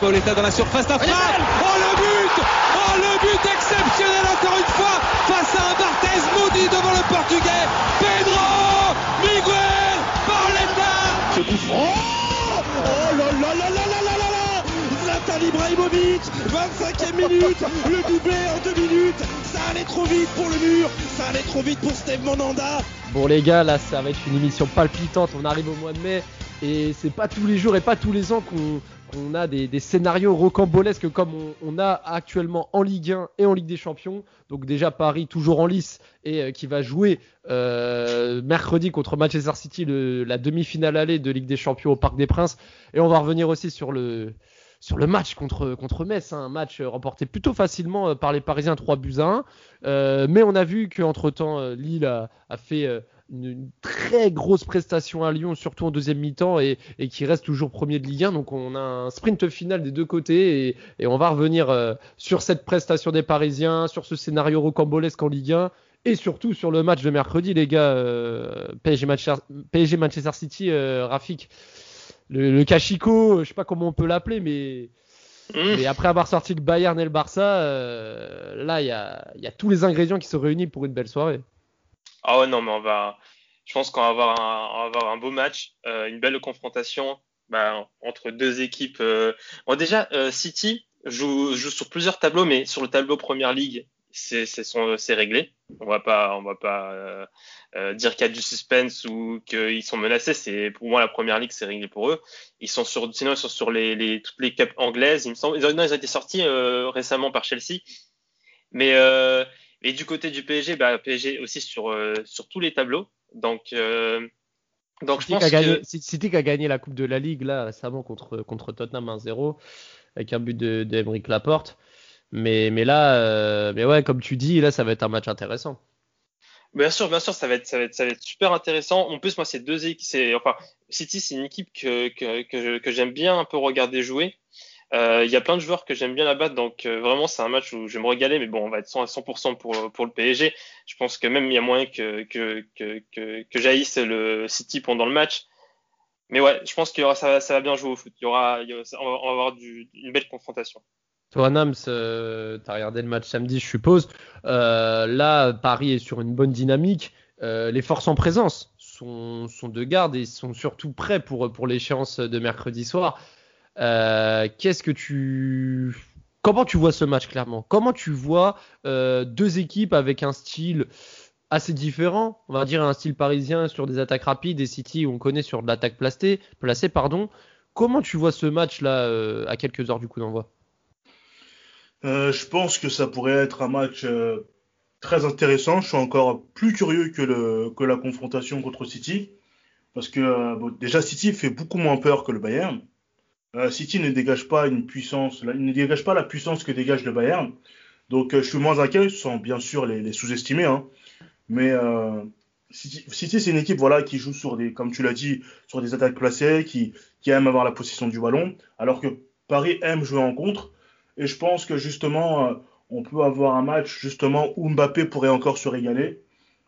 Pauletta dans la surface d'affaire. Oh le but. Oh le but exceptionnel encore une fois face à un Barthez maudit devant le portugais. Pedro Miguel Pauletta Ce oh, oh là là là là là là là Zlatan Ibrahimovic 25e minute. Le doublé en deux minutes allait trop vite pour le mur Ça allait trop vite pour Steve Monanda Bon les gars, là ça va être une émission palpitante, on arrive au mois de mai et c'est pas tous les jours et pas tous les ans qu'on a des, scénarios rocambolesques comme on, a actuellement en Ligue 1 et en Ligue des Champions. Donc déjà Paris toujours en lice et euh, qui va jouer euh, mercredi contre Manchester City la demi-finale allée de Ligue des Champions au Parc des Princes. Et on va revenir aussi sur le sur le match contre, contre Metz, hein, un match remporté plutôt facilement euh, par les Parisiens 3 buts à 1. Euh, mais on a vu qu'entre-temps, euh, Lille a, fait une, très grosse prestation à Lyon, surtout en deuxième mi-temps, et, et, qui reste toujours premier de Ligue 1. Donc on a un sprint final des deux côtés, et, et on va revenir euh, sur cette prestation des Parisiens, sur ce scénario rocambolesque en Ligue 1, et surtout sur le match de mercredi, les gars, euh, PSG, Manchester, City, euh, Rafik. Le, le Kachiko, je sais pas comment on peut l'appeler, mais Mmh. Après avoir sorti le Bayern et le Barça, euh, là, il y a, y a, tous les ingrédients qui sont réunis pour une belle soirée. Ah ouais, non, mais on va. Je pense qu'on va avoir un, on va avoir un beau match, euh, une belle confrontation bah, entre deux équipes. Euh... Bon, déjà, City joue, joue sur plusieurs tableaux, mais sur le tableau Première Ligue, c'est réglé. On va pas, on va pas euh, euh, dire qu'il y a du suspense ou qu'ils sont menacés. C'est pour moi la première ligue, c'est réglé pour eux. Ils sont sur, sinon ils sont sur les, les toutes les cups anglaises. Il me semble, non, ils ont été sortis euh, récemment par Chelsea. Mais et du côté du PSG, bah, PSG aussi sur sur tous les tableaux. Donc donc City je pense gagné, que City qui a gagné la coupe de la ligue là récemment contre contre Tottenham 1-0 avec un but de, Laporte. Mais, là, euh, ouais, comme tu dis, là, ça va être un match intéressant. Bien sûr, bien sûr, ça va être, super intéressant. En plus, moi, c'est deux enfin, City, c'est une équipe que, que, que, que j'aime bien un peu regarder jouer. Euh, il y a plein de joueurs que j'aime bien là-bas, donc euh, vraiment, c'est un match où je vais me régaler, mais bon, on va être 100 à 100% pour, pour le PSG. Je pense que même il y a moyen que, que, que, que, que jaillisse le City pendant le match. Mais ouais, je pense aura, ça, va bien jouer au foot. Y aura, on, va, avoir une belle confrontation. Toi, Nams, euh, tu as regardé le match samedi, je suppose. Euh, là, Paris est sur une bonne dynamique. Euh, les forces en présence sont, de garde et sont surtout prêts pour, pour l'échéance de mercredi soir. Qu'est-ce que tu. Comment tu vois ce match clairement? Comment tu vois deux équipes avec un style assez différent? On va dire un style parisien sur des attaques rapides et City, on connaît sur de l'attaque placée, placée. Pardon. Comment tu vois ce match là euh, à quelques heures du coup d'envoi? Euh, je pense que ça pourrait être un match euh, très intéressant. Je suis encore plus curieux que, la confrontation contre City. Parce que euh, déjà, City fait beaucoup moins peur que le Bayern. City ne dégage pas une puissance, il ne dégage pas la puissance que dégage le Bayern. Donc je suis moins inquiet, sans bien sûr les, sous-estimer. Hein. Mais City, City c'est une équipe voilà, qui joue sur des, comme tu l'as dit, sur des attaques placées, qui, qui aime avoir la possession du ballon. Alors que Paris aime jouer en contre. Et je pense que justement, euh, on peut avoir un match justement où Mbappé pourrait encore se régaler,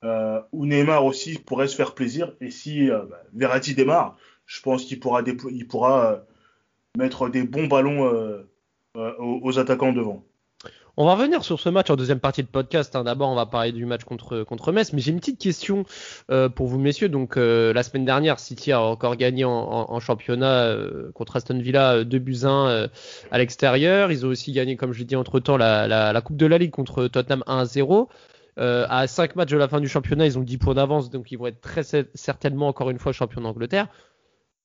euh, où Neymar aussi pourrait se faire plaisir. Et si euh, bah, Verratti démarre, je pense qu'il pourra, il pourra euh, mettre des bons ballons euh, aux, aux, attaquants devant. On va revenir sur ce match en deuxième partie de podcast. Hein. D'abord, on va parler du match contre Metz, mais j'ai une petite question euh, pour vous, messieurs. Donc, euh, la semaine dernière, City a encore gagné en, championnat euh, contre Aston Villa 2 buts 1 à l'extérieur. Ils ont aussi gagné, comme je l'ai dit entre temps, la, Coupe de la Ligue contre Tottenham 1 0. à 5 matchs de la fin du championnat, ils ont 10 points d'avance, donc ils vont être très certainement encore une fois champions d'Angleterre.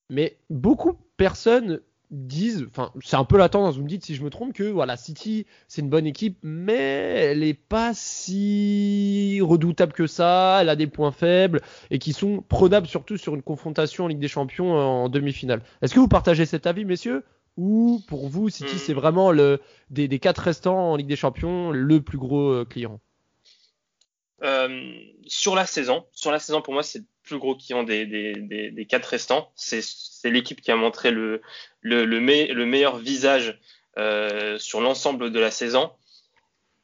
Mais beaucoup de personnes disent, enfin c'est un peu la tendance, vous me dites si je me trompe, que voilà City c'est une bonne équipe, mais elle est pas si redoutable que ça, elle a des points faibles et qui sont prenables surtout sur une confrontation en Ligue des Champions en demi-finale. Est-ce que vous partagez cet avis, messieurs? Ou pour vous City c'est vraiment le des, des quatre restants en Ligue des Champions le plus gros client? Euh, sur la saison, sur la saison pour moi c'est plus gros client des, des, quatre restants. C'est l'équipe qui a montré le, le, le, me, le meilleur visage euh, sur l'ensemble de la saison.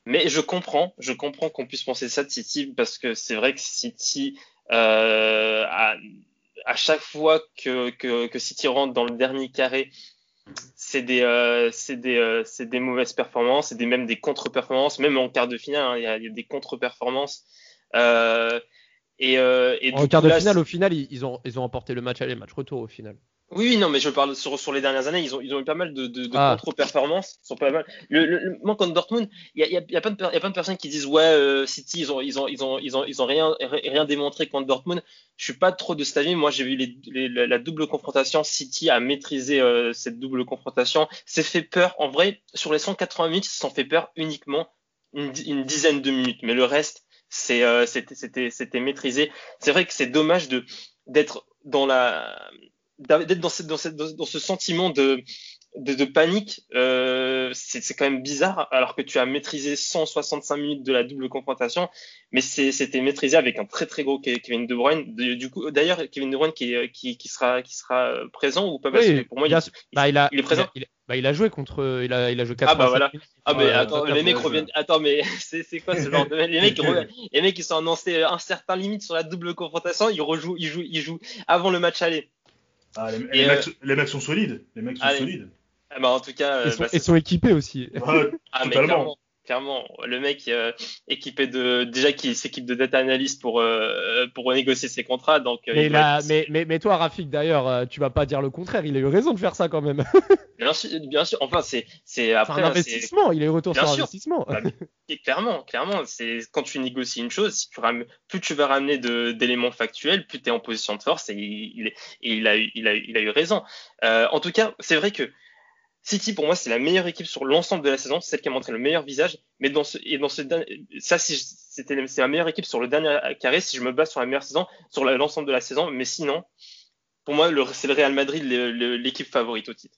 Mais je comprends, je comprends qu'on puisse penser ça de City parce que c'est vrai que City, euh, à, chaque fois que, que, City rentre dans le dernier carré, c'est des, euh, des, euh, des, mauvaises performances, c'est même des contre-performances, même en quart de finale, hein, il y, y, a des contre-performances. Euh, et, et en quart de finale, au final, ils, ils, ont, ils ont emporté le match aller, match retour au final. Oui, non, mais je parle sur, sur les dernières années, ils ont, ils ont eu pas mal de, de, de ah. contre-performances. Sont pas mal. Le, le, moi, contre Dortmund, il y a, y, a, y, a plein de, y a plein de personnes qui disent ouais, euh, City, ils ont, ils ont, ils ont, ils ont, ils ont rien, rien démontré contre Dortmund. Je suis pas trop de cet avis. Moi, j'ai vu les, les, la double confrontation. City a maîtrisé euh, cette double confrontation. C'est fait peur. En vrai, sur les 180 minutes, ils se sont fait peur uniquement une, une dizaine de minutes. Mais le reste, c'est, euh, c'était, c'était, c'était maîtrisé. C'est vrai que c'est dommage de d'être dans la d'être dans, cette, dans, cette, dans, ce sentiment de, de, de panique, euh, c'est quand même bizarre, alors que tu as maîtrisé 165 minutes de la double confrontation, mais c'était maîtrisé avec un très très gros Kevin De Bruyne. Du coup, d'ailleurs, Kevin De Bruyne qui, qui, qui, sera, qui sera présent ou pas? Oui, Pour moi, il, bah, il, a, il, est présent. Il, bah, il a joué contre, il a, il a joué 4 Ah bah voilà. Ah mais euh, attends, les mecs reviennent. Attends, mais c'est quoi ce genre de les mecs, les mecs qui sont annoncés un certain limite sur la double confrontation, ils rejouent, ils jouent, ils jouent avant le match aller. Ah, les, les, mecs, euh, les, mecs, sont solides. Les mecs sont allez. solides. Ah, bah, en tout cas, ils sont, bah, ils sont équipés aussi. Ouais, ah, totalement clairement. Le mec euh, équipé de déjà qui s'équipe de data analyst pour euh, pour négocier ses contrats. Donc euh, mais, là, mais, mais, mais toi Rafik d'ailleurs, euh, tu vas pas dire le contraire. Il a eu raison de faire ça quand même. bien sûr, bien sûr. Enfin c'est c'est après un investissement. Il est retour sur sûr. investissement. Bah, clairement, clairement, c'est quand tu négocies une chose, si tu ram... plus tu vas ramener d'éléments factuels, plus tu es en position de force et il, a eu il a il a eu raison. en tout cas, c'est vrai que City, pour moi, c'est la meilleure équipe sur l'ensemble de la saison, c'est celle qui a montré le meilleur visage. Mais dans ce, et dans ce ça, c'était, c'est la meilleure équipe sur le dernier carré, si je me base sur la meilleure saison, sur l'ensemble de la saison. Mais sinon, pour moi, c'est le Real Madrid l'équipe favorite au titre.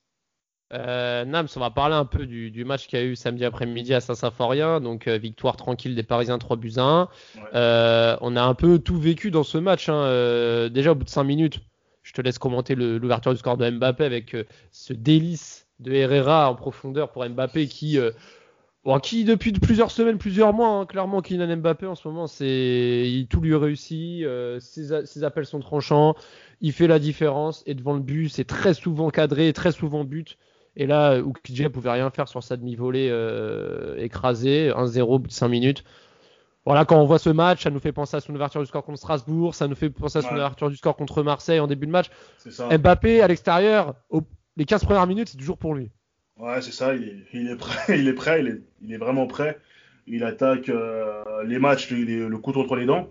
Euh, Nams, on va parler un peu du, du match qu'il y a eu samedi après-midi à Saint-Symphorien. Donc, euh, victoire tranquille des Parisiens 3 buts à 1. Ouais. Euh, on a un peu tout vécu dans ce match. Hein. Euh, déjà, au bout de 5 minutes, je te laisse commenter l'ouverture du score de Mbappé avec euh, ce délice de Herrera en profondeur pour Mbappé qui, euh, bon, qui depuis plusieurs semaines, plusieurs mois, hein, clairement Kylian Mbappé en ce moment, c'est tout lui réussit, euh, ses, ses, appels sont tranchants, il fait la différence et devant le but, c'est très souvent cadré, très souvent but. Et là, Oukidje pouvait rien faire sur sa demi-volée euh, écrasée, 1-0 5 minutes. Voilà, quand on voit ce match, ça nous fait penser à son ouverture du score contre Strasbourg, ça nous fait penser à son ouais. ouverture du score contre Marseille en début de match. Mbappé à l'extérieur, au, les 15 premières minutes, c'est toujours pour lui. Ouais, c'est ça, il est, prêt, il est vraiment prêt. Il attaque euh, les matchs, est, le couteau entre les dents.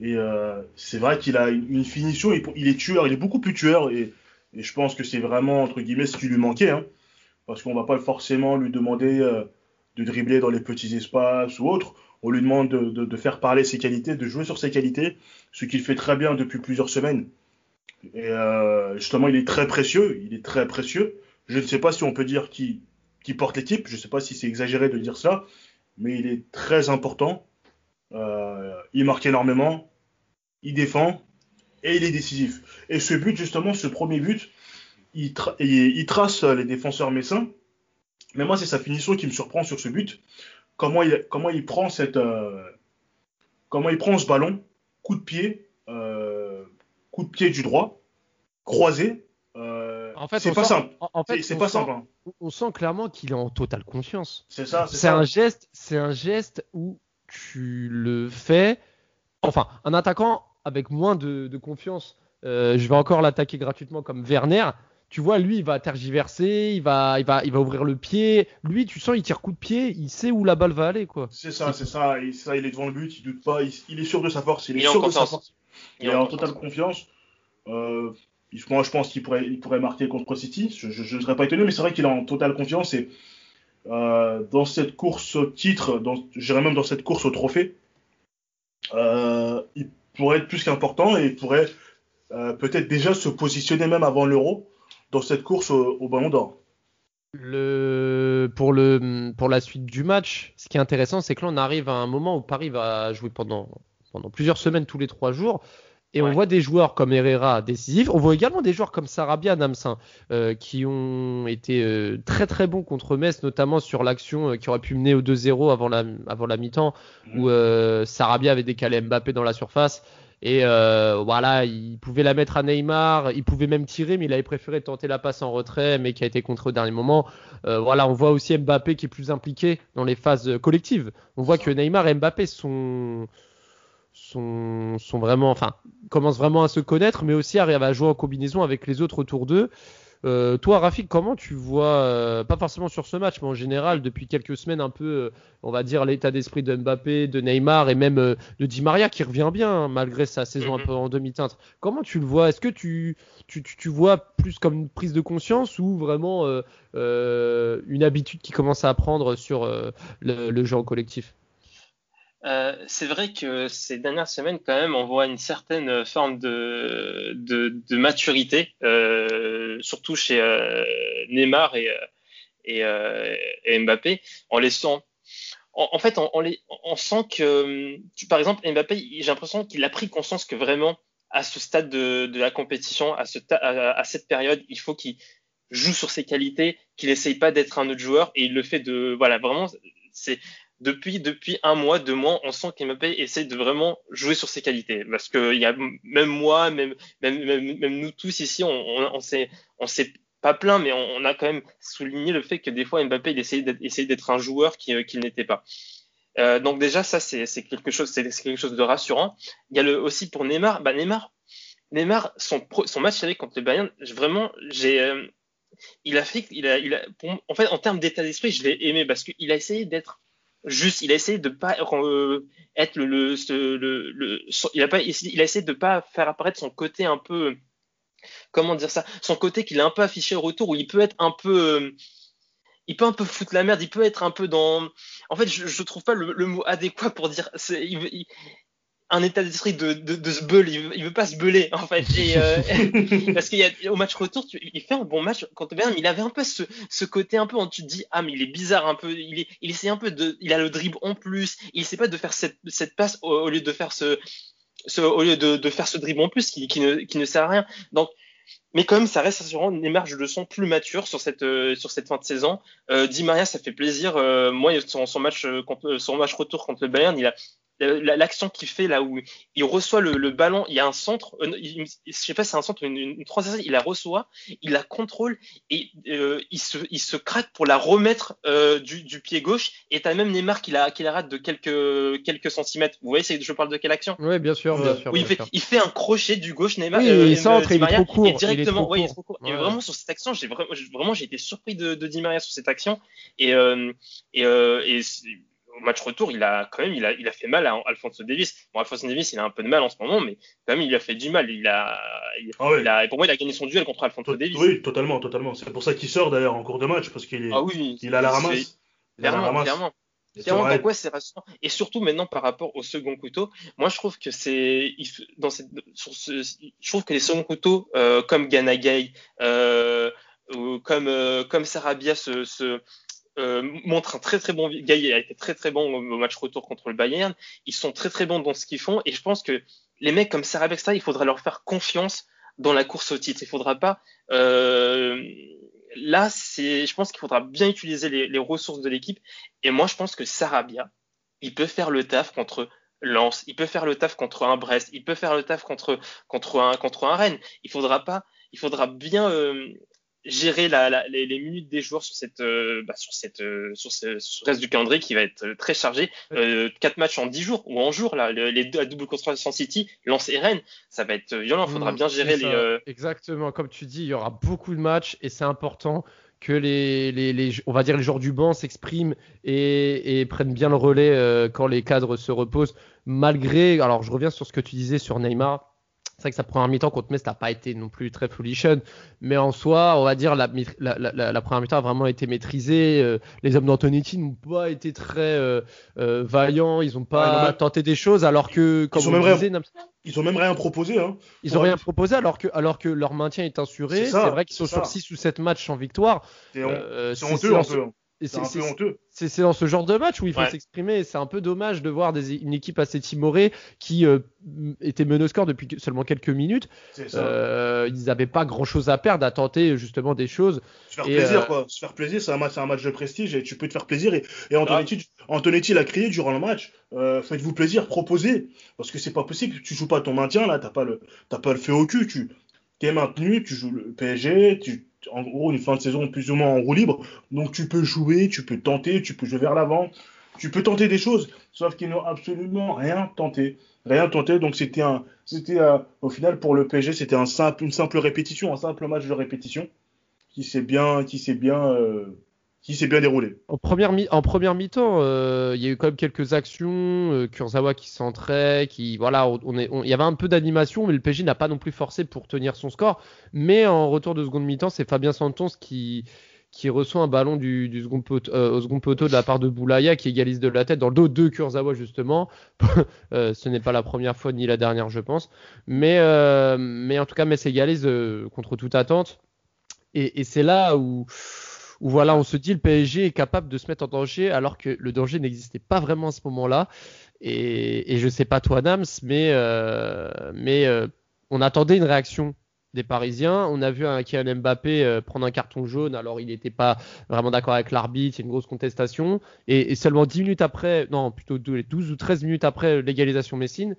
Et euh, c'est vrai qu'il a une finition, il, est tueur, il est beaucoup plus tueur. Et, je pense que c'est vraiment, entre guillemets, ce qui lui manquait. Hein, parce qu'on va pas forcément lui demander euh, de dribbler dans les petits espaces ou autre. On lui demande de, de, de, faire parler ses qualités, de jouer sur ses qualités, ce qu'il fait très bien depuis plusieurs semaines. Et euh, justement, il est très précieux. Il est très précieux. Je ne sais pas si on peut dire qui, qui porte l'équipe. Je ne sais pas si c'est exagéré de dire ça. Mais il est très important. Euh, il marque énormément. Il défend. Et il est décisif. Et ce but, justement, ce premier but, il, il, trace les défenseurs messins. Mais moi, c'est sa finition qui me surprend sur ce but. Comment il, comment il prend cette, euh, comment il prend ce ballon, coup de pied, euh, coup de pied du droit, croisé. Euh, en fait, c'est pas sent, simple. En, fait, c'est pas sent, simple. Hein. On sent clairement qu'il est en totale confiance. C'est ça. C'est un geste. C'est un geste où tu le fais. Enfin, un attaquant avec moins de, de confiance. Euh, je vais encore l'attaquer gratuitement comme Werner. Tu vois, lui, il va tergiverser, il va, il va, il va ouvrir le pied. Lui, tu sens, il tire coup de pied, il sait où la balle va aller, quoi. C'est ça, c'est ça. Il, ça. il est devant le but, il doute pas, il, il est sûr de sa force, il est il sûr de sa force. Il, est en totale confiance. Euh, moi, je pense qu'il pourrait, marquer contre City. Je ne serais pas étonné, mais c'est vrai qu'il est en totale confiance. Et euh, dans cette course au titre, j'irais même dans cette course au trophée, euh, il pourrait être plus qu'important et il pourrait peut-être déjà se positionner même avant l'Euro dans cette course au, Ballon d'Or. Pour, pour la suite du match, ce qui est intéressant, c'est que là, on arrive à un moment où Paris va jouer pendant, pendant plusieurs semaines, tous les trois jours. Et on voit des joueurs comme Herrera décisifs. On voit également des joueurs comme Sarabia, Namsin, euh, qui ont été euh, très très bons contre Metz, notamment sur l'action euh, qui aurait pu mener au 2-0 avant la, avant la mi-temps, où Sarabia avait décalé Mbappé dans la surface. Et voilà, il pouvait la mettre à Neymar, il pouvait même tirer, mais il avait préféré tenter la passe en retrait, mais qui a été contre au dernier moment. voilà, on voit aussi Mbappé qui est plus impliqué dans les phases collectives. On voit que Neymar et Mbappé sont sont, sont vraiment, enfin, commencent vraiment à se connaître, mais aussi arrivent à jouer en combinaison avec les autres autour d'eux. Euh, toi, Rafik, comment tu vois, euh, pas forcément sur ce match, mais en général, depuis quelques semaines, un peu, euh, on va dire, l'état d'esprit de Mbappé, de Neymar et même de Di Maria qui revient bien hein, malgré sa saison un mhm. peu en demi-teinte. Comment tu le vois? Est-ce que tu, tu, tu, vois plus comme une prise de conscience ou vraiment une habitude qui commence à apprendre sur le, le jeu en collectif? Euh, c'est vrai que ces dernières semaines, quand même, on voit une certaine forme de, de, de maturité, euh, surtout chez euh, Neymar et, et, et, Mbappé, en laissant. En, en fait, on, les, on, sent que, par exemple, Mbappé, j'ai l'impression qu'il a pris conscience que vraiment, à ce stade de, de la compétition, à, ce à, cette période, il faut qu'il joue sur ses qualités, qu'il essaye pas d'être un autre joueur, et il le fait de, voilà, vraiment, c'est depuis, depuis un mois, deux mois, on sent qu'Mbappé essaie de vraiment jouer sur ses qualités. Parce que il y a même moi, même, même, même, nous tous ici, on, on, on s'est, on s'est pas plein, mais on, a quand même souligné le fait que des fois Mbappé il essayait d'être, un joueur qui, euh, qu'il n'était pas. Euh, donc déjà ça c'est, c'est quelque chose, c'est, quelque chose de rassurant. Il y a le aussi pour Neymar, bah Neymar, Neymar son son match avec contre le Bayern, vraiment j'ai euh, il a fait, il a, il a, en fait, en termes d'état d'esprit, je l'ai aimé parce qu'il a essayé d'être juste il a essayé de pas euh, être le, il a pas il de pas faire apparaître son côté un peu comment dire ça son côté qu'il a un peu affiché au retour où il peut être un peu il peut un peu foutre la merde il peut être un peu dans en fait je, je trouve pas le, mot adéquat pour dire un état d'esprit de, de, de se beul, il veut, il veut pas se beuler en fait. Et, euh, parce qu'il y a au match retour, tu, il fait un bon match contre Bayern, mais il avait un peu ce, ce côté un peu où tu te dis ah mais il est bizarre un peu, il, est, il essaie un peu de, il a le dribble en plus, il sait pas de faire cette, cette passe au, au lieu de faire ce, ce au lieu de, de faire ce dribble en plus qui, qui, ne, qui ne sert à rien. Donc mais quand même, ça reste assurant. Neymar, je le sens plus mature sur cette euh, sur cette fin de saison. Euh, Di Maria, ça fait plaisir. Euh, moi, son, son match euh, contre, son match retour contre le Bayern, il a l'action qu'il fait là où il reçoit le, ballon, il y a un centre, euh, je sais pas, c'est un centre, une, une, il la reçoit, il la contrôle et euh, il, se, il se craque pour la remettre euh, du, du, pied gauche. Et t'as même Neymar qui la, qui la rate de quelques, quelques centimètres. Vous voyez, je parle de quelle action? Oui, bien sûr, bien sûr. il, Fait, il fait un crochet du gauche, Neymar. Oui, il centre, il est trop court. Et directement, il est trop court. Et vraiment sur cette action, j'ai vraiment, vraiment j'ai été surpris de, de Di Maria sur cette action. Et, euh, et, et au match retour, il a quand même, il a, il a fait mal à Alphonso Davis. Bon, Alphonso Davis, il a un peu de mal en ce moment, mais quand même, il a fait du mal. Il a, il, ah il a pour moi, il a gagné son duel contre Alphonso Davis. Oui, totalement, totalement. C'est pour ça qu'il sort d'ailleurs en cours de match, parce qu'il est, ah oui, il a la ramasse. Clairement, clairement. Clairement, donc ouais, c'est rassurant. Et surtout maintenant par rapport au second couteau, moi je trouve que c'est dans cette, sur ce, je trouve que les seconds couteaux euh, comme Ganagay, euh, ou comme euh, comme Sarabia se, se montre un très très bon. Gaï a été très très bon au match retour contre le Bayern. Ils sont très très bons dans ce qu'ils font et je pense que les mecs comme Sarah Bextra, il faudra leur faire confiance dans la course au titre. Il faudra pas. Euh, là, c'est. Je pense qu'il faudra bien utiliser les, les ressources de l'équipe. Et moi, je pense que Sarabia, il peut faire le taf contre Lens, il peut faire le taf contre un Brest, il peut faire le taf contre contre un contre un Rennes. Il faudra pas. Il faudra bien euh, gérer la, la, les, les, minutes des joueurs sur cette euh, bah, sur cette euh, sur, ce, sur, reste du calendrier qui va être euh, très chargé. Euh, quatre matchs en dix jours ou en jour là les deux à double concentration City Lens et Rennes ça va être violent. Il faudra mmh, bien gérer les exactement. Comme tu dis il y aura beaucoup de matchs et c'est important que les, les, les, on va dire les joueurs du banc s'expriment et, et, prennent bien le relais quand les cadres se reposent. Malgré alors je reviens sur ce que tu disais sur Neymar c'est vrai que sa première mi-temps contre Metz n'a pas été non plus très foolition, mais en soi, on va dire la, la, la, la première mi-temps a vraiment été maîtrisée. Euh, les hommes d'Antonetti n'ont pas été très euh, euh, vaillants, ils n'ont pas tenté des choses, alors que comme ils ont, même rien, ils ont même rien proposé. Hein, ils n'ont rien proposé alors que, alors que leur maintien est assuré. C'est vrai qu'ils sont sur 6 ou 7 matchs en victoire. C'est honteux un peu. C'est honteux. C'est dans ce genre de match où il faut Ouais. s'exprimer. C'est un peu dommage de voir des- une équipe assez timorée qui euh, était menée au score depuis que- seulement quelques minutes. Euh, ils n'avaient pas grand chose à perdre à tenter justement des choses. Se faire et, plaisir, euh, quoi. Se faire plaisir, c'est un, match, c'est un match de prestige et tu peux te faire plaisir. Et, et Antonetti, Antonetti l'a crié durant le match. euh, Faites-vous plaisir, proposez. Parce que c'est pas possible. Tu joues pas ton maintien, là. T'as pas le, t'as pas le fait au cul. Tu es maintenu, tu joues le PSG. Tu, en gros, une fin de saison plus ou moins en roue libre. Donc tu peux jouer, tu peux tenter, tu peux jouer vers l'avant. Tu peux tenter des choses. Sauf qu'ils n'ont absolument rien tenté. Rien tenté. Donc c'était un, c'était euh, au final pour le PSG, c'était un simple, une simple répétition, un simple match de répétition qui s'est bien, qui s'est bien, euh, qui s'est bien déroulé. En première, mi- en première mi-temps, euh, il y a eu quand même quelques actions. Euh, Kurzawa qui centrait, qui voilà, on, est, il y avait un peu d'animation, mais le PSG n'a pas non plus forcé pour tenir son score. Mais en retour de seconde mi-temps, c'est Fabien Santons qui qui reçoit un ballon du, second poteau, au second poteau de la part de Boulaya qui égalise de la tête dans le dos de Kurzawa justement. Euh, ce n'est pas la première fois ni la dernière, je pense. Mais mais en tout cas, Metz égalise contre toute attente. Et c'est là où où voilà, on se dit le PSG est capable de se mettre en danger alors que le danger n'existait pas vraiment à ce moment-là. Et, et je sais pas toi, Nams, mais, euh, mais euh, on attendait une réaction des Parisiens. On a vu un Kylian Mbappé euh, prendre un carton jaune, alors il n'était pas vraiment d'accord avec l'arbitre, il y a une grosse contestation. Et, et seulement 10 minutes après, non, plutôt 12, 12 ou 13 minutes après l'égalisation Messine,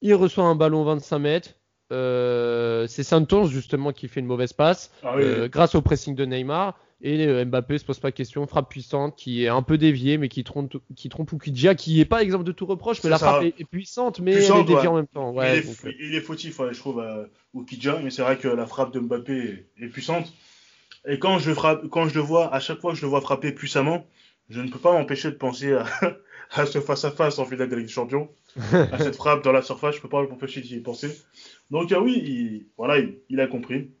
il reçoit un ballon 25 mètres. Euh, c'est Santos justement qui fait une mauvaise passe Ah oui, euh, grâce au pressing de Neymar. Et euh, Mbappé se pose pas de question, frappe puissante qui est un peu déviée, mais qui trompe, qui trompe Oukidja, qui est pas exemple de tout reproche, mais la frappe est, est puissante, mais Puissante, elle est déviée ouais. en même temps. Ouais, il, est, euh, il est fautif, ouais, je trouve, euh, Oukidja, mais c'est vrai que la frappe de Mbappé est, est puissante. Et quand je, frappe, quand je le vois, à chaque fois que je le vois frapper puissamment, je ne peux pas m'empêcher de penser à, à ce face-à-face en finale de la Ligue des Champions, à cette frappe dans la surface, je peux pas m'empêcher d'y penser. Donc euh, oui, il, voilà, il, il a compris.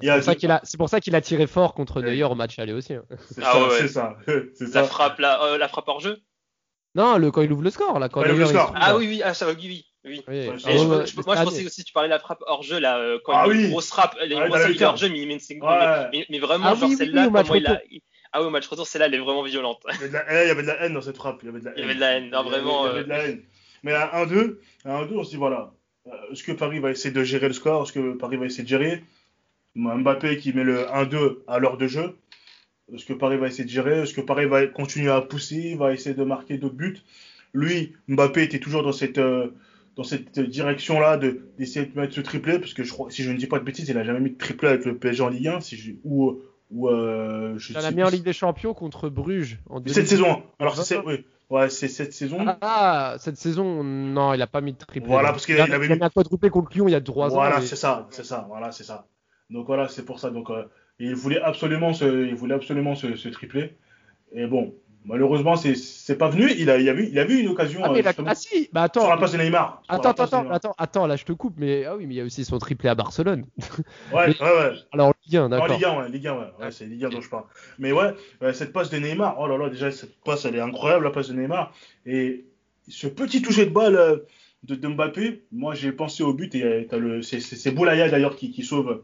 C'est pour ça qu'il a, tiré fort contre Ouais. Neuer au match aller aussi. hein. C'est Ah ça, ouais, ouais. c'est ça, c'est La ça. frappe, la, euh, la frappe hors jeu? Non, le, quand il ouvre le score, là, quand Ouais, il ouvre Neuer, le score. il- Ah oui, oui, ah, ça va, oui, oui. Ah, moi, je pensais aussi, tu parlais de la frappe hors jeu, là, euh, quand Ah il grosse frappe. Me fait hors jeu, mais il met une c'est- Ouais. mais, mais vraiment, Ah genre oui, oui, celle-là, comment il a. Ah oui, au match retour, celle-là, elle est vraiment violente. Il y avait de la haine, il y avait de la haine dans cette frappe. Il y avait de la haine. Il y avait de la haine, non, Il y avait- vraiment, Il y avait de la haine. Mais à 1-2, à 1-2, on se dit voilà, euh, est-ce que Paris va essayer de gérer le score? Est-ce que Paris va essayer de gérer? Mbappé qui met le 1-2 à l'heure de jeu. Est-ce que Paris va essayer de gérer? Est-ce que Paris va continuer à pousser Va essayer de marquer d'autres buts? Lui, Mbappé était toujours dans cette, euh, dans cette direction-là de, d'essayer de mettre ce triplé, parce que je crois, si je ne dis pas de bêtises, il n'a jamais mis de triplé avec le PSG en Ligue 1, si je, ou, ou euh, je Il en a mis en. Ligue des Champions contre Bruges en Cette 2000. saison. Alors, c'est, oui. Ouais, c'est cette saison. Ah, cette saison, non, il a pas mis de triplé. Voilà, parce qu'il il a, avait il a mis- un quadruplé contre Lyon il y a 3 Voilà, ans. mais- c'est ça, c'est ça, voilà, c'est ça. Donc voilà, c'est pour ça. Donc euh, il voulait absolument ce, il voulait absolument ce, ce triplé. Et bon, malheureusement, c'est, c'est pas venu. Il a, il a vu, il a vu une occasion Ah, mais ah si, bah sur attends. la passe de Neymar. Attends, de attends, Neymar. attends, attends, là je te coupe, mais ah oui, mais il y a aussi son triplé à Barcelone. Ouais, mais- ouais, ouais. Alors Ligue 1, En d'accord. Ligue 1, ouais, Ligue 1, ouais, ouais, c'est Ligue 1 dont je parle. Mais ouais, euh, cette passe de Neymar, oh là là, déjà cette passe, elle est incroyable, la passe de Neymar. Et ce petit toucher de balle euh, de, de Mbappé, moi j'ai pensé au but et t'as le, c'est, c'est, c'est Boulaya d'ailleurs qui, qui sauve,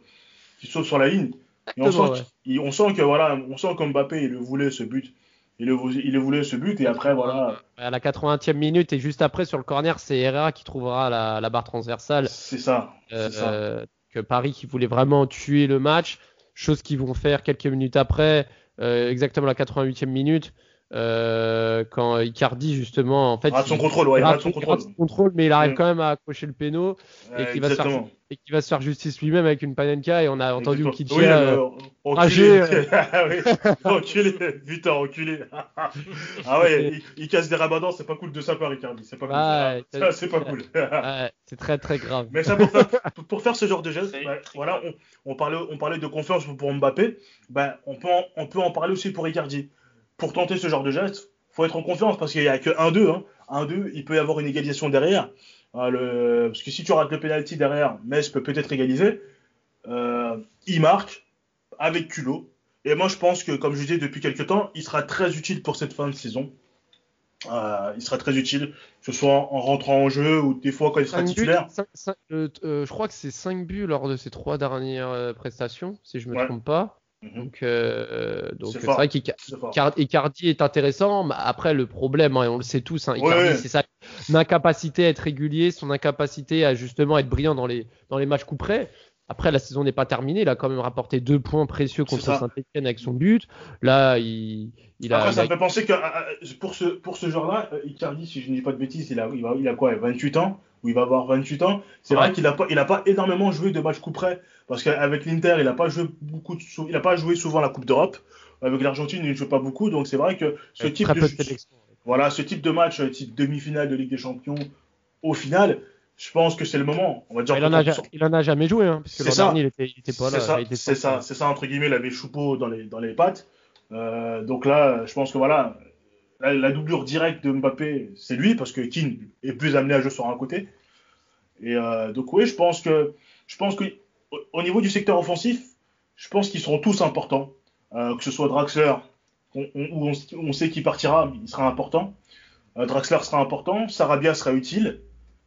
qui sauve sur la ligne. Et on sent, on sent que voilà, on sent que Mbappé il le voulait ce but, il le, vou- il le voulait ce but et après voilà, À la 80e minute et juste après sur le corner, c'est Herrera qui trouvera la, la barre transversale. c'est ça, c'est ça. Euh, que Paris qui voulait vraiment tuer le match, chose qu'ils vont faire quelques minutes après, euh, exactement à la 88e minute, euh, quand Icardi justement, en fait, Il rate son il- contrôle, ouais, il rate son contrôle. rate son contrôle, mais il arrive Mm. quand même à accrocher le péno et Euh, qui va se faire exactement. et qui va se faire justice lui-même avec une panenka et on a entendu. Oukidja, Oui, euh, euh, rager, enculé. Ah oui, enculé, putain, enculé. ah ouais, il, il casse des ramadans, c'est pas cool de sa part, Ricardi. C'est pas cool. Ça, c'est pas cool. ouais, c'est très très grave. Mais ça, pour faire, pour- pour faire ce genre de geste, très voilà, on, on, parlait, on parlait de confiance pour Mbappé, ben, on, peut en, on peut en parler aussi pour Ricardi. Pour tenter ce genre de geste, faut être en confiance parce qu'il n'y a que 1-2. Hein. 1-2, il peut y avoir une égalisation derrière. Ah, le... Parce que si tu rates le penalty derrière, Metz peut peut-être égaliser. Euh, il marque avec culot. Et moi, je pense que, comme je disais depuis quelques temps, il sera très utile pour cette fin de saison. Euh, il sera très utile, que ce soit en rentrant en jeu ou des fois quand il sera buts, titulaire. euh, euh, je crois que c'est 5 buts lors de ses trois dernières prestations, si je me Ouais. trompe pas. Mhm. Donc, euh, donc c'est vrai qu'Icardi est intéressant. Mais après, le problème, hein, et on le sait tous, hein, Icardi, c'est ça, son incapacité à être régulier, son incapacité à justement être brillant dans les, dans les matchs coup près. Après, la saison n'est pas terminée. Il a quand même rapporté deux points précieux contre Saint-Etienne avec son but. Là, il, il a. Après, ça me fait penser que pour ce, pour ce genre-là, Icardi, si je ne dis pas de bêtises, il a, il a, il a quoi 28 ans? Ou il va avoir 28 ans C'est vrai qu'il n'a pas, il a pas énormément joué de matchs coup près. Parce qu'avec l'Inter, il n'a pas joué beaucoup, il a pas joué souvent la Coupe d'Europe. Avec l'Argentine, il ne joue pas beaucoup. Donc c'est vrai que ce type de, voilà, ce type de match, type demi-finale de Ligue des Champions, au final, je pense que c'est le moment. On va dire il, en a, il en a jamais joué, hein, parce que l'an dernier, il était, il était pas là. C'est ça, c'est ça, entre guillemets, il avait Choupeau dans les, dans les pattes. Euh, donc là, je pense que voilà, la, doublure directe de Mbappé, c'est lui, parce que Keane est plus amené à jouer sur un côté. Et euh, donc oui, je pense que, je pense que au niveau du secteur offensif, je pense qu'ils seront tous importants. Euh, que ce soit Draxler, où on, on, sait qu'il partira, il sera important. Draxler sera important, Sarabia sera utile.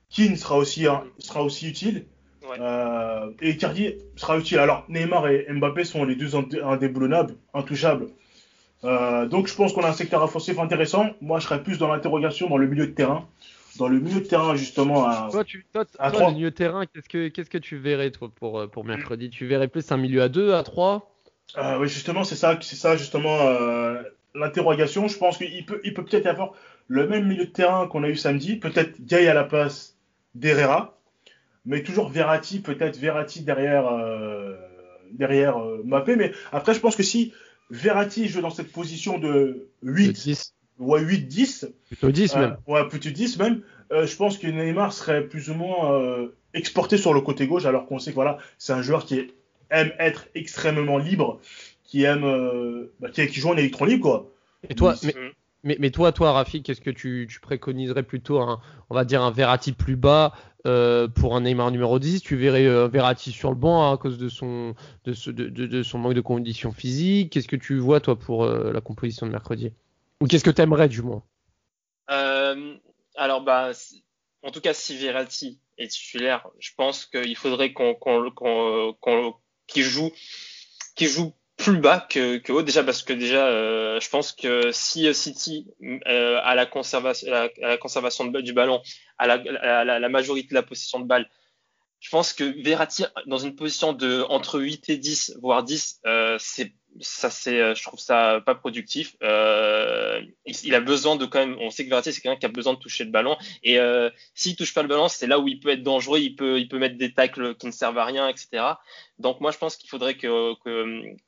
Keane sera aussi, sera aussi utile. Euh, et Cardi sera utile. Alors, Neymar et Mbappé sont les deux indéboulonnables, intouchables. Euh, donc, je pense qu'on a un secteur offensif intéressant. Moi, je serais plus dans l'interrogation dans le milieu de terrain. Dans le milieu de terrain, justement, à, toi, tu, toi, le milieu de terrain, qu'est-ce que, qu'est-ce que tu verrais, toi, pour, euh, pour mercredi? Tu verrais plus un milieu à 2, à 3 Oui, justement, c'est ça, c'est ça, justement, l'interrogation. Je pense qu'il peut, il peut peut-être y avoir le même milieu de terrain qu'on a eu samedi. Peut-être Gay à la place d'Herrera, mais toujours Verratti, peut-être Verratti derrière, euh, derrière euh, Mbappé. Mais après, je pense que si Verratti joue dans cette position de 8, 10. ouais, 8-10, plutôt 10 même. Euh, ouais, plutôt 10 même, je pense que Neymar serait plus ou moins exporté sur le côté gauche, alors qu'on sait que voilà, c'est un joueur qui aime être extrêmement libre, qui aime, bah, qui, joue en électron libre, quoi. Et toi, mais, mais, mais, toi, toi, Rafi, qu'est-ce que tu, tu, préconiserais plutôt un, on va dire un Verratti plus bas euh, pour un Neymar numéro 10 Tu verrais euh, Verratti sur le banc hein, à cause de son, manque de conditions physiques. Qu'est-ce que tu vois toi pour euh, la composition de mercredi? Ou qu'est-ce que tu aimerais du moins? Euh, Alors bah, en tout cas, si Verratti est titulaire, je pense qu'il faudrait qu'on, qu'on, joue, qu'il joue plus bas que, que haut. Déjà parce que déjà euh, je pense que si euh, City euh, a la conservation la, conservation du ballon à la, la, la, majorité de la possession de balle je pense que Verratti dans une position de entre 8 et 10 voire 10 euh, c'est ça c'est euh, je trouve ça pas productif. Euh, il, a besoin de quand même on sait que Verratti c'est quelqu'un qui a besoin de toucher le ballon. Et euh, s'il touche pas le ballon c'est là où il peut être dangereux il peut il peut mettre des tacles qui ne servent à rien etc donc moi je pense qu'il faudrait que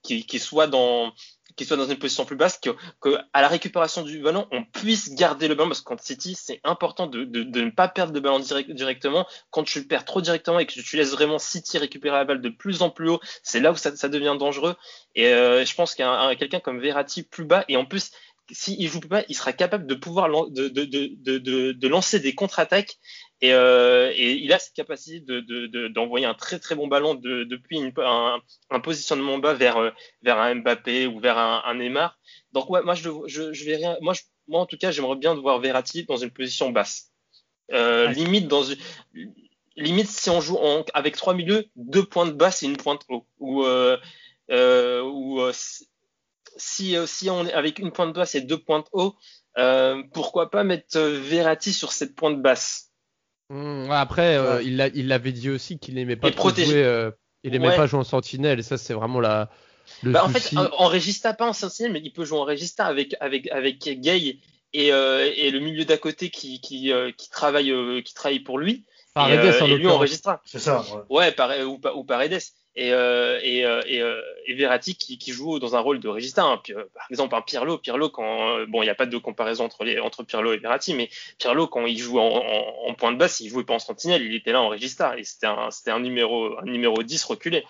qu'il soit dans qu'il soit dans une position plus basse, que, que, à la récupération du ballon, on puisse garder le ballon, parce que contre City, c'est important de, ne pas perdre le ballon direct, directement. Quand tu le perds trop directement et que tu laisses vraiment City récupérer la balle de plus en plus haut, c'est là où ça, devient dangereux. Et euh, je pense a quelqu'un comme Verratti plus bas, et en plus, s'il ne joue pas, il sera capable de pouvoir de lancer des contre-attaques et, euh, et, il a cette capacité d'envoyer de, de, un très très bon ballon depuis une, un, un, positionnement bas vers, euh, vers un Mbappé ou vers un, un Neymar. Donc ouais, moi je, je, je vais rien. Moi, je, moi en tout cas, j'aimerais bien voir Verratti dans une position basse. Euh, limite dans une limite si on joue en, avec trois milieux, deux pointes basses et une pointe haut. Ou euh, ou si, si on est avec une pointe basse et deux pointes haut, pourquoi pas mettre Verratti sur cette pointe basse? Mmh, après, euh, il l'avait dit aussi qu'il n'aimait pas jouer. Euh, il aimait pas jouer en sentinelle. Et ça, c'est vraiment la. Le bah, en fait, en, Regista, pas en sentinelle, mais il peut jouer en Regista avec avec avec Gay et, euh, et le milieu d'à côté qui qui, qui travaille qui travaille pour lui. Paredes, et, et lui en Regista. C'est ça. Ouais, ouais ou, ou Paredes et, euh, euh, euh, Verratti qui, joue dans un rôle de régista. Hein. Par exemple, un Pirlo, Pirlo quand bon, il n'y a pas de comparaison entre les entre Pirlo et Verratti, mais Pirlo quand il joue en, point de basse, il jouait pas en sentinelle, il était là en régista et c'était un numéro un numéro 10 reculé.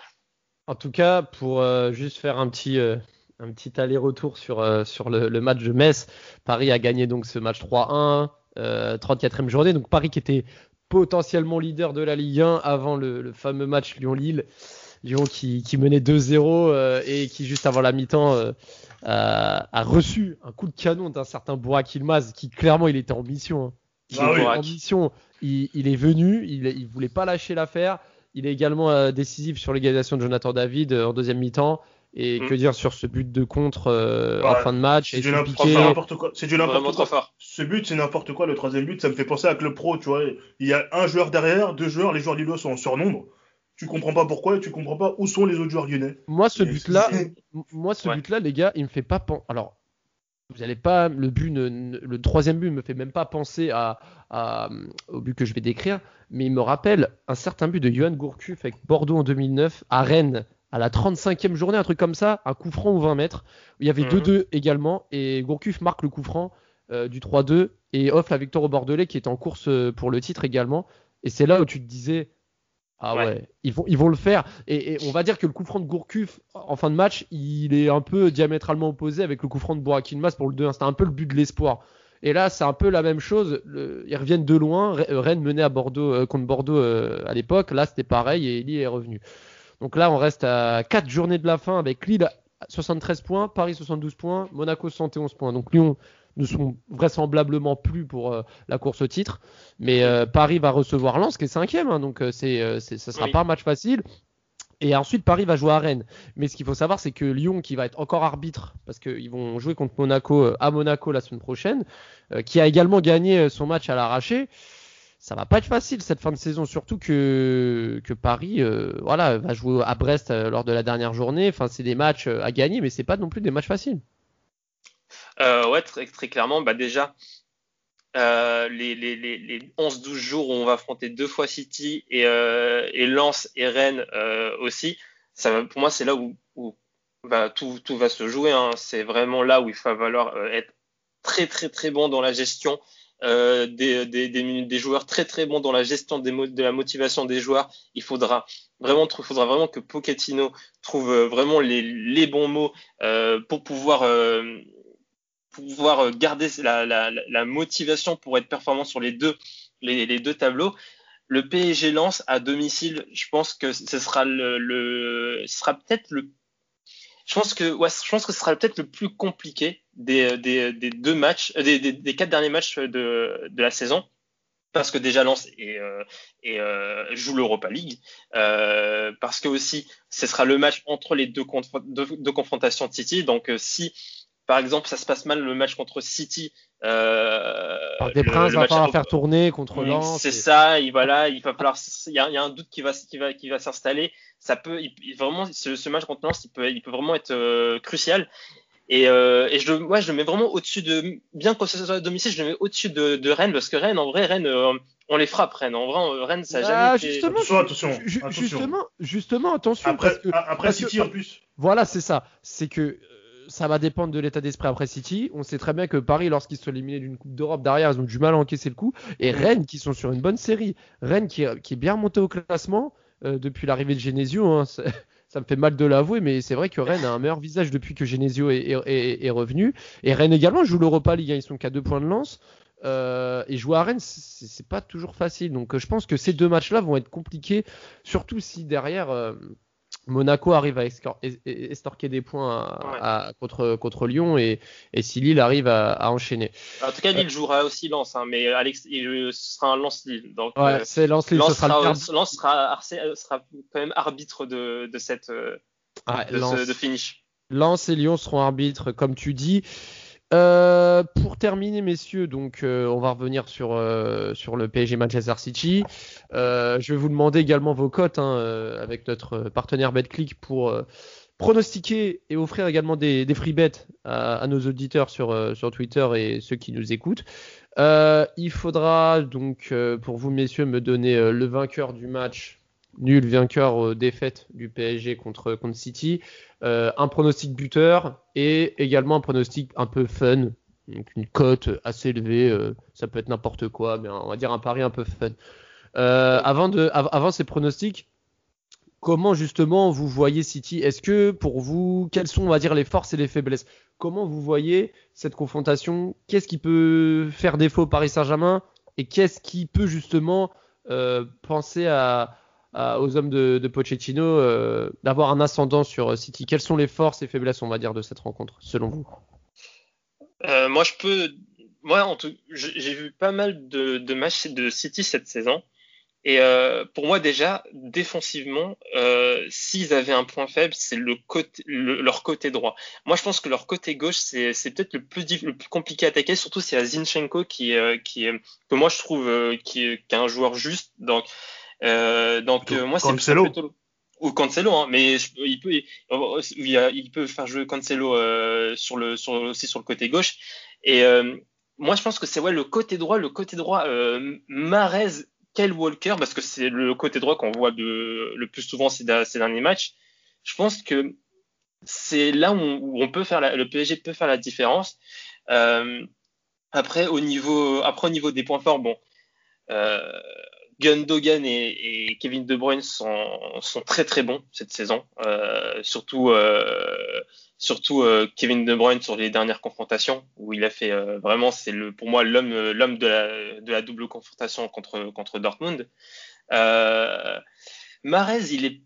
En tout cas, pour euh, juste faire un petit aller-retour sur le, match de Metz, Paris a gagné donc ce match 3-1, 34e journée. Donc Paris qui était potentiellement leader de la Ligue 1 avant le fameux match Lyon-Lille. Lyon qui, qui menait 2-0 euh, et qui juste avant la mi-temps euh, a, reçu un coup de canon d'un certain Burak Ilmaz qui clairement il était en mission. Hein. Il ah en mission, il, il, est venu, il, il voulait pas lâcher l'affaire. Il est également euh, décisif sur l'égalisation de Jonathan David en deuxième mi-temps. Et Mm. que dire sur ce but de contre euh, Ouais, en fin de match? C'est du n'importe quoi. C'est du n'importe quoi. fort. Ce but, c'est n'importe quoi. Le troisième but, ça me fait penser à Club Pro, tu vois. Il y a un joueur derrière, deux joueurs. Les joueurs lillois sont en surnombre. Tu comprends pas pourquoi et tu comprends pas où sont les autres joueurs lyonnais. Moi, ce but-là, moi, ce Ouais. but-là, les gars, il me fait pas penser. Alors, vous allez pas. Le but, ne- ne- le troisième but me fait même pas penser à, à- au but que je vais décrire, mais il me rappelle un certain but de Johan Gourcuff avec Bordeaux en 2009 à Rennes à la 35e journée, un truc comme ça, un coup franc ou 20 mètres. Il y avait Mhm. 2-2 également et Gourcuff marque le coup franc euh, du 3-2 et offre la victoire au Bordelais qui est en course euh, pour le titre également. Et c'est là où tu te disais. Ah ouais, Ouais. ils, vont, ils vont le faire. Et, et on va dire que le coup franc de Gourcuff en fin de match, il est un peu diamétralement opposé avec le coup franc de Burak Yilmaz pour le 2-1. C'était un peu le but de l'espoir. Et là, c'est un peu la même chose. Le- ils reviennent de loin. Re- Rennes menait à Bordeaux, euh, contre Bordeaux euh, à l'époque. Là, c'était pareil et Lille est revenu. Donc là, on reste à 4 journées de la fin avec Lille à 73 points, Paris 72 points, Monaco 71 points. Donc Lyon ne sont vraisemblablement plus pour euh, la course au titre. Mais euh, Paris va recevoir Lens qui est cinquième. hein. donc euh, c'est, c'est, ça sera Oui. pas un match facile. Et ensuite, Paris va jouer à Rennes. Mais ce qu'il faut savoir, c'est que Lyon, qui va être encore arbitre, parce qu'ils vont jouer contre Monaco à Monaco la semaine prochaine, euh, qui a également gagné son match à l'arraché, ça va pas être facile cette fin de saison, surtout que, que Paris euh, voilà, va jouer à Brest euh, lors de la dernière journée. Enfin, c'est des matchs à gagner, mais c'est pas non plus des matchs faciles. Euh, ouais, très, très clairement, bah déjà, euh, les, les, les, les 11-12 jours où on va affronter deux fois City et, euh, et Lens et Rennes euh, aussi, ça pour moi, c'est là où, où bah, tout, tout va se jouer. Hein. C'est vraiment là où il va falloir euh, être très, très, très bon dans la gestion. Euh, des, des, des, minutes des joueurs très très bons dans la gestion des de la motivation des joueurs. Il faudra vraiment, faudra vraiment que Pochettino trouve euh, vraiment les, les bons mots euh, pour pouvoir euh, pouvoir euh, garder la, motivation pour être performant sur les deux, les, deux tableaux. Le PSG lance à domicile, je pense que ce sera le, sera peut-être le je pense que je pense que ce sera peut-être le plus compliqué des, des, deux matchs des, des, quatre derniers matchs de, de la saison. Parce que déjà Lens et, euh, et euh, joue l'Europa League. Euh, parce que aussi ce sera le match entre les deux, deux, confrontations de City. Donc euh, si par exemple, ça se passe mal le match contre City. Euh, Par des princes, va falloir faire tourner contre oui, Lens. C'est et... ça, il, voilà, il va falloir. Il y, a, il y a un doute qui va, qui va, qui va s'installer. Ça peut, il, vraiment, ce, ce, match contre Lens, il peut, il peut vraiment être euh, crucial. Et, euh, et je, ouais, je le mets vraiment au-dessus de, bien que ce soit à domicile, je le mets au-dessus de, de, Rennes parce que Rennes, en vrai, Rennes, euh, on les frappe, Rennes. En vrai, Rennes, ça n'a ah, jamais justement, fait. Attention, attention, ju attention. Justement, justement, attention. Après, parce que, après parce City que, en plus. Voilà, c'est ça. C'est que euh, ça va dépendre de l'état d'esprit après City. On sait très bien que Paris, lorsqu'ils sont éliminés d'une Coupe d'Europe derrière, ils ont du mal à encaisser le coup. Et Rennes, qui sont sur une bonne série. Rennes, qui, qui est bien remonté au classement euh, depuis l'arrivée de Genesio. Hein, ça me fait mal de l'avouer, mais c'est vrai que Rennes a un meilleur visage depuis que Genesio est, est, est, est revenu. Et Rennes également joue l'Europa League, hein, ils sont qu'à deux points de lance. Euh, et jouer à Rennes, c'est pas toujours facile. Donc je pense que ces deux matchs-là vont être compliqués, surtout si derrière euh, Monaco arrive à estorquer des points à, ouais. à, contre, contre Lyon et, et, si Lille arrive à, à enchaîner. En tout cas, Lille jouera aussi Lens, hein, mais Alex, il, ce sera un Lens-Lille. Donc, ouais, c'est Lens-Lille. Lens, sera, sera, Lens sera, sera, quand même arbitre de, de cette ouais, de, Lens, ce, de finish. Lens et Lyon seront arbitres, comme tu dis. Euh, pour terminer, messieurs, donc euh, on va revenir sur, euh, sur le PSG Manchester City. Je vais vous demander également vos cotes hein, avec notre partenaire BetClick pour pronostiquer et offrir également des, des free bets à, à, nos auditeurs sur, sur Twitter et ceux qui nous écoutent. il faudra donc pour vous, messieurs, me donner le vainqueur du match nul, vainqueur, défaite du PSG contre, contre City, euh, un pronostic buteur et également un pronostic un peu fun, donc une cote assez élevée, euh, ça peut être n'importe quoi, mais on va dire un pari un peu fun. Euh, avant, de, av avant ces pronostics, comment justement vous voyez City? Est-ce que pour vous, quelles sont, on va dire, les forces et les faiblesses? Comment vous voyez cette confrontation? Qu'est-ce qui peut faire défaut au Paris Saint-Germain? Et qu'est-ce qui peut justement penser à aux hommes de, de Pochettino euh, d'avoir un ascendant sur City Quelles sont les forces et faiblesses, on va dire, de cette rencontre, selon vous? Euh, Moi, je peux. Moi, j'ai vu pas mal de, matchs de City cette saison. Et euh, pour moi déjà, défensivement, euh, s'ils avaient un point faible, c'est leur côté droit. Moi, je pense que leur côté gauche, c'est, peut-être le plus, compliqué à attaquer, surtout c'est à Zinchenko qui, euh, que moi je trouve euh, qui, qui, est un joueur juste. Donc, euh, donc moi c'est plutôt ou Cancelo, hein, mais il peut, il, peut faire jouer Cancelo sur le, sur, aussi sur le côté gauche. Et moi, je pense que c'est ouais, le côté droit, le côté droit euh, Marez Kyle Walker, parce que c'est le côté droit qu'on voit de, le plus souvent ces, ces, derniers matchs. Je pense que c'est là où on, peut faire la, le PSG peut faire la différence. Euh, après au niveau après au niveau des points forts, bon, euh, Gundogan et, et, Kevin De Bruyne sont, très très bons cette saison, euh, surtout euh, euh, Kevin De Bruyne sur les dernières confrontations où il a fait vraiment c'est le pour moi l'homme de la, double confrontation contre Dortmund. Euh, Marez il est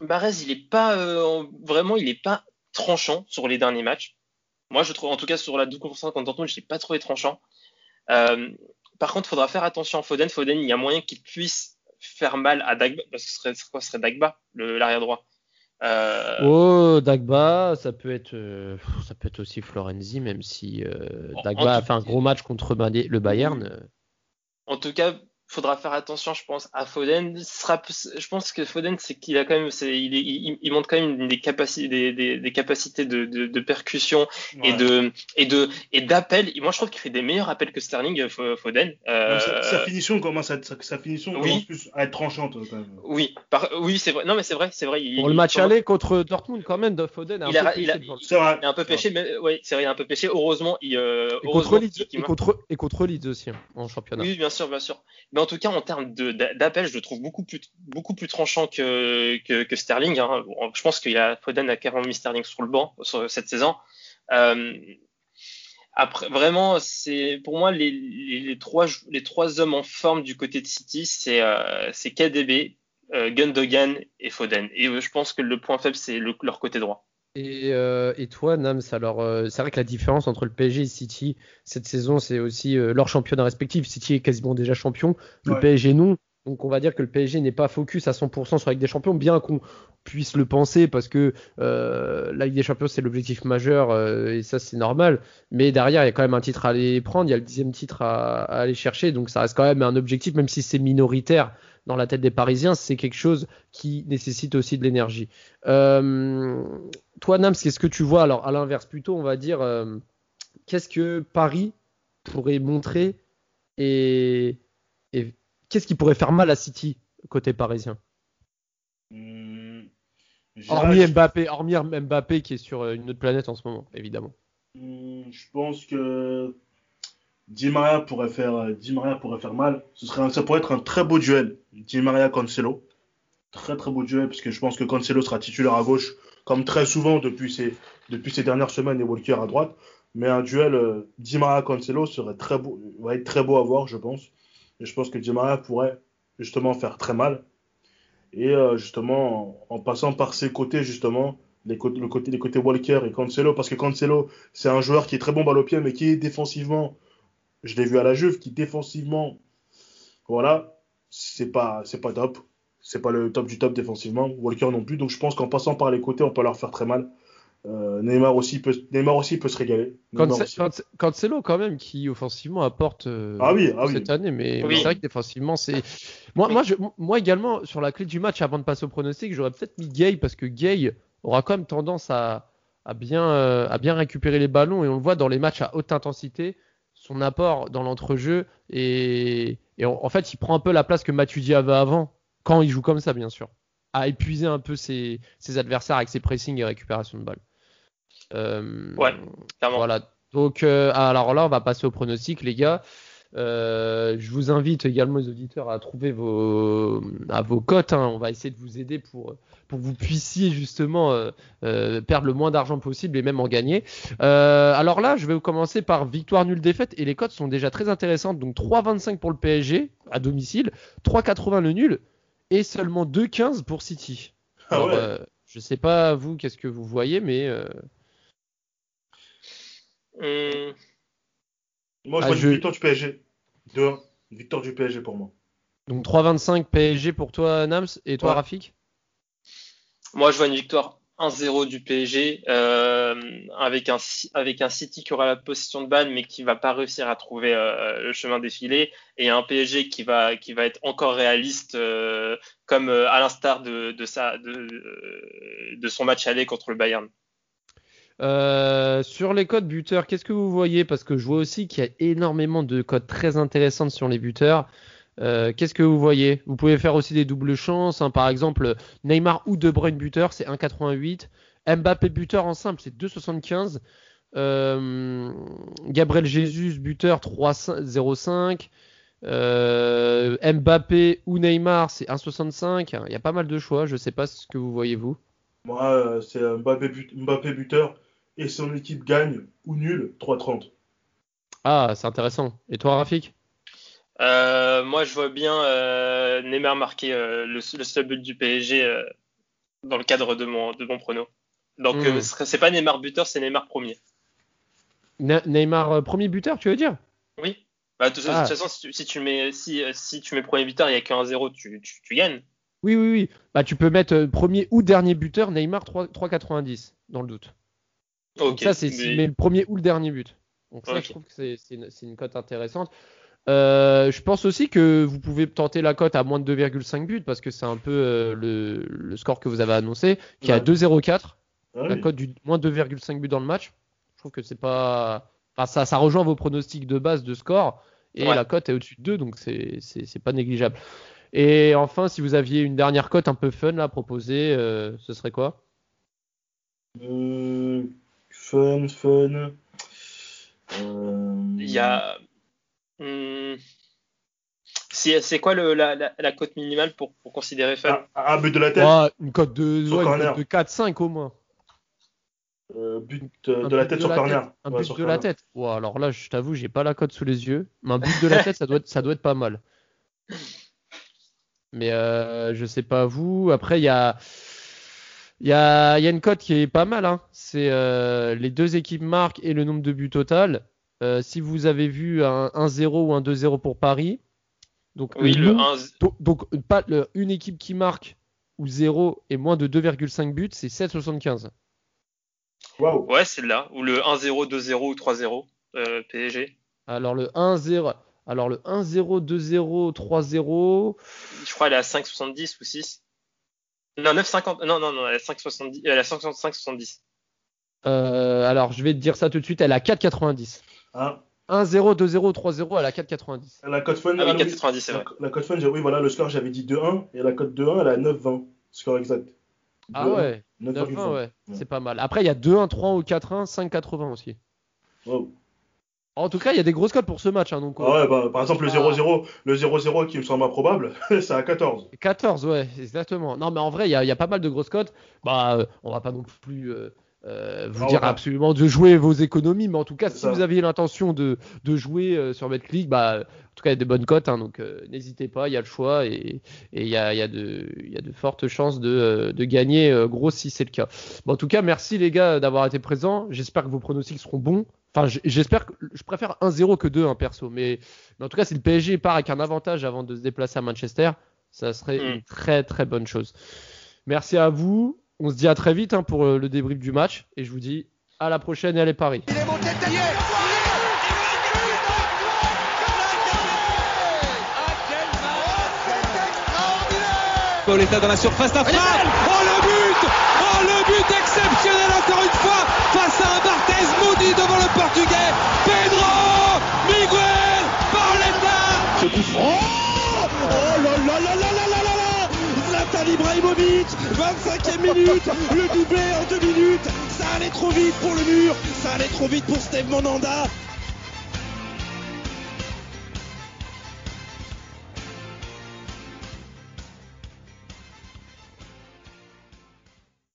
Marez il pas vraiment il est pas tranchant sur les derniers matchs. Moi je trouve en tout cas sur la double confrontation contre Dortmund je l'ai pas trouvé tranchant. Par contre, il faudra faire attention à Foden. Foden, il y a moyen qu'il puisse faire mal à Dagba, parce que ce serait, ce serait Dagba, l'arrière droit. Euh... Oh, Dagba, ça peut être, euh, ça peut être aussi Florenzi, même si euh, Dagba a fait un gros match contre le Bayern. En tout cas, faudra faire attention, je pense, à Foden. Sera, je pense que Foden, c'est qu'il a quand même, c'est, il, il, il, montre quand même des capacités, des, des, des capacités de, de, de percussion ouais. et de et de et d'appel. Moi, je trouve qu'il fait des meilleurs appels que Sterling, euh, Foden. Euh, sa, sa, finition commence à, sa, sa finition oui. commence plus à être tranchante. Quand même. Oui, par, oui, c'est vrai. Non, mais c'est vrai, c'est vrai. Il, Pour le match aller contre Dortmund, quand même, de Foden. A il, a, il, un peu pêché, mais oui, c'est vrai, il a un peu pêché. Heureusement, il. Euh, et, contre Leeds, et, contre, et contre Leeds aussi hein, en championnat. Oui, bien sûr, bien sûr. Mais en tout cas, en termes d'appel, je le trouve beaucoup plus, tranchant que, Sterling. Hein. Je pense qu'il y a Foden a carrément mis Sterling sur le banc cette saison. Euh, vraiment, c'est pour moi les, trois, hommes en forme du côté de City, c'est euh, KDB, euh, Gundogan et Foden. Et je pense que le point faible, c'est le, leur côté droit. Et, euh, et, toi, Nams, alors euh, c'est vrai que la différence entre le PSG et City cette saison, c'est aussi euh, leur championnat respectif. City est quasiment déjà champion, le ouais. PSG non. Donc on va dire que le PSG n'est pas focus à 100% sur la Ligue des Champions, bien qu'on puisse le penser parce que euh, la Ligue des Champions c'est l'objectif majeur euh, et ça c'est normal. Mais derrière il y a quand même un titre à aller prendre, il y a le dixième titre à, aller chercher, donc ça reste quand même un objectif, même si c'est minoritaire dans la tête des Parisiens, c'est quelque chose qui nécessite aussi de l'énergie. Euh, toi Nams, qu'est-ce que tu vois? Alors à l'inverse plutôt, on va dire, euh, qu'est-ce que Paris pourrait montrer et qu'est-ce qui pourrait faire mal à City côté parisien mmh, Hormis Mbappé, hormis Mbappé qui est sur une autre planète en ce moment, évidemment. Mmh, je pense que Di Maria pourrait faire, Di Maria pourrait faire mal. Ce serait, un, ça pourrait être un très beau duel. Di Maria Cancelo, très très beau duel parce que je pense que Cancelo sera titulaire à gauche comme très souvent depuis ces, depuis ces dernières semaines et Walker à droite. Mais un duel euh, Di Maria Cancelo serait très beau, va être très beau à voir, je pense. Je pense que Di Maria pourrait justement faire très mal. Et euh, justement, en, passant par ses côtés, justement, les, le côté, les côtés Walker et Cancelo, parce que Cancelo, c'est un joueur qui est très bon balle au pied, mais qui est défensivement, je l'ai vu à la Juve, qui défensivement, voilà, c'est pas, c'est pas top. C'est pas le top du top défensivement. Walker non plus. Donc je pense qu'en passant par les côtés, on peut leur faire très mal. Euh, Neymar aussi peut Neymar aussi peut se régaler. Cancelo quand même qui offensivement apporte euh, ah oui, ah cette oui. année mais, oui. mais c'est vrai que défensivement c'est moi oui. moi je, moi également sur la clé du match avant de passer au pronostic j'aurais peut-être mis Gay parce que Gay aura quand même tendance à, à bien euh, à bien récupérer les ballons et on le voit dans les matchs à haute intensité son apport dans l'entrejeu et, et en, en, fait il prend un peu la place que Matuidi avait avant quand il joue comme ça bien sûr à épuiser un peu ses, ses adversaires avec ses pressings et récupération de balles. Euh, ouais, clairement. Voilà. Donc, euh, alors là, on va passer au pronostic, les gars. Euh, je vous invite également les auditeurs à trouver vos, à vos cotes. Hein. On va essayer de vous aider pour, pour que vous puissiez justement euh, euh, perdre le moins d'argent possible et même en gagner. alors là, je vais commencer par victoire nulle défaite et les cotes sont déjà très intéressantes. Donc 3,25 pour le PSG à domicile, 3,80 le nul et seulement 2,15 pour City. Ah alors, ouais. je sais pas vous, qu'est-ce que vous voyez, mais Hum. Moi, je ah, vois je... une victoire du PSG. 2-1. Victoire du PSG pour moi. Donc 3-25 PSG pour toi, Nams, et toi, Ouais. Rafik? Moi, je vois une victoire 1-0 du PSG euh, avec un avec un City qui aura la possession de balle mais qui va pas réussir à trouver euh, le chemin défilé et un PSG qui va qui va être encore réaliste euh, comme euh, à l'instar de de sa de, de son match aller contre le Bayern. Euh, sur les codes buteurs, qu'est-ce que vous voyez? Parce que je vois aussi qu'il y a énormément de codes très intéressantes sur les buteurs. Euh, qu'est-ce que vous voyez? Vous pouvez faire aussi des doubles chances. hein. Par exemple, Neymar ou De Bruyne buteur, c'est 1,88. Mbappé buteur en simple, c'est 2,75. Euh, Gabriel Jesus buteur 3,05. Euh, Mbappé ou Neymar, c'est 1,65. Il y a pas mal de choix. Je sais pas ce que vous voyez vous. Moi, c'est Mbappé, Mbappé buteur et son équipe gagne ou nul 3-30. Ah, c'est intéressant. Et toi, Rafik? Euh, moi, je vois bien euh, Neymar marquer euh, le, le seul but du PSG euh, dans le cadre de mon, de mon prono. Donc, Hmm. euh, c'est pas Neymar buteur, c'est Neymar premier. Ne- Neymar euh, premier buteur, tu veux dire? Oui. Bah, de, de Ah. toute façon, si tu, si tu mets, si, si tu mets premier buteur, il n'y a qu'un 0, tu, tu, tu gagnes. Oui, oui, oui. Bah, tu peux mettre premier ou dernier buteur, Neymar 3 3,90 dans le doute. Ça, c'est mais- le premier ou le dernier but. Donc ça, je trouve que c'est une, une cote intéressante. Euh, je pense aussi que vous pouvez tenter la cote à moins de 2,5 buts parce que c'est un peu euh, le, le score que vous avez annoncé, qui est à Ouais. 2,04. Ah La oui. cote du moins 2,5 buts dans le match. Je trouve que c'est pas. Enfin, ça, ça rejoint vos pronostics de base de score. Et Ouais. la cote est au-dessus de 2, donc c'est pas négligeable. Et enfin, si vous aviez une dernière cote un peu fun là à proposer, euh, ce serait quoi? Fun, fun. Euh, Il y a. Hmm, C'est quoi le, la, la, la cote minimale pour, pour considérer fun? Ah, un but de la tête. Ouais, Une cote de, ouais, de 4-5 au moins. Euh, but euh, de la tête sur la corner. tête, Un Ouais, but de la tête. Ouais, alors là, je t'avoue, j'ai pas la cote sous les yeux. Mais un but de la tête, ça doit être, ça doit être pas mal. Mais euh, je sais pas vous. Après, il y a, il y a, il y a une cote qui est pas mal. Hein. C'est euh, les deux équipes marquent et le nombre de buts total. Euh, si vous avez vu un 1-0 ou un 2-0 pour Paris, donc Oui, le nom- 1. donc, donc, pas le- une équipe qui marque ou 0 et moins de 2,5 buts, c'est 7,75. Waouh. Ouais, c'est là. Ou le 1-0, 2-0 ou 3-0 euh, PSG. Alors le 1-0, alors le 1-0, 2-0, 3-0. Je crois qu'elle est à 5,70 ou 6. Non, 9,50. Non, non, non, elle est à 5,70. Elle 5,70. Euh, alors je vais te dire ça tout de suite, elle a 4,90. Hein 1-0, 2-0, 3-0, elle a 4,90. la cote fun, Ah oui, ah, 4,90, c'est la, vrai. la cote fun, j'ai- oui, voilà, le score, j'avais dit 2-1. Et la cote 2-1, elle à 9-20. Score exact. Ah 2-1, ouais, 9,20. 9-20, ouais, c'est pas mal. Après il y a 2-1, 3 ou 4-1, 5,80 aussi. Waouh. En tout cas, il y a des grosses cotes pour ce match. Hein, donc, Ah ouais, bah, par exemple, le Ah. 0-0, le 0-0 qui me semble improbable, c'est à 14. 14, ouais, exactement. Non, mais en vrai, il y a, il y a pas mal de grosses cotes. Bah, euh, on va pas non plus euh, euh, vous dire voilà. absolument de jouer vos économies, mais en tout cas, si ça. vous aviez l'intention de, de jouer euh, sur BetClick, bah, en tout cas, il y a des bonnes cotes, hein, donc euh, n'hésitez pas, il y a le choix et et il y a, il y, a de- il y a de fortes chances de, euh, de gagner euh, gros si c'est le cas. Bon, en tout cas, merci les gars d'avoir été présents. J'espère que vos pronostics seront bons. Enfin, j- j'espère que je préfère 1-0 que 2, perso, mais, mais en tout cas, si le PSG part avec un avantage avant de se déplacer à Manchester, ça serait Mm. une très très bonne chose. Merci à vous. On se dit à très vite hein, pour euh, le débrief du match. Et je vous dis à la prochaine et allez Paris. Il est monté dans la surface d'affaire. Oh le but Oh le but exceptionnel encore une fois face Barthez maudit devant le portugais. Pedro Miguel Pauletta Ce coup franc Oh là là là là là là là là. Zlatan Ibrahimovic 25e minute. Le doublé en deux minutes. Ça allait trop vite pour le mur. Ça allait trop vite pour Steve Monanda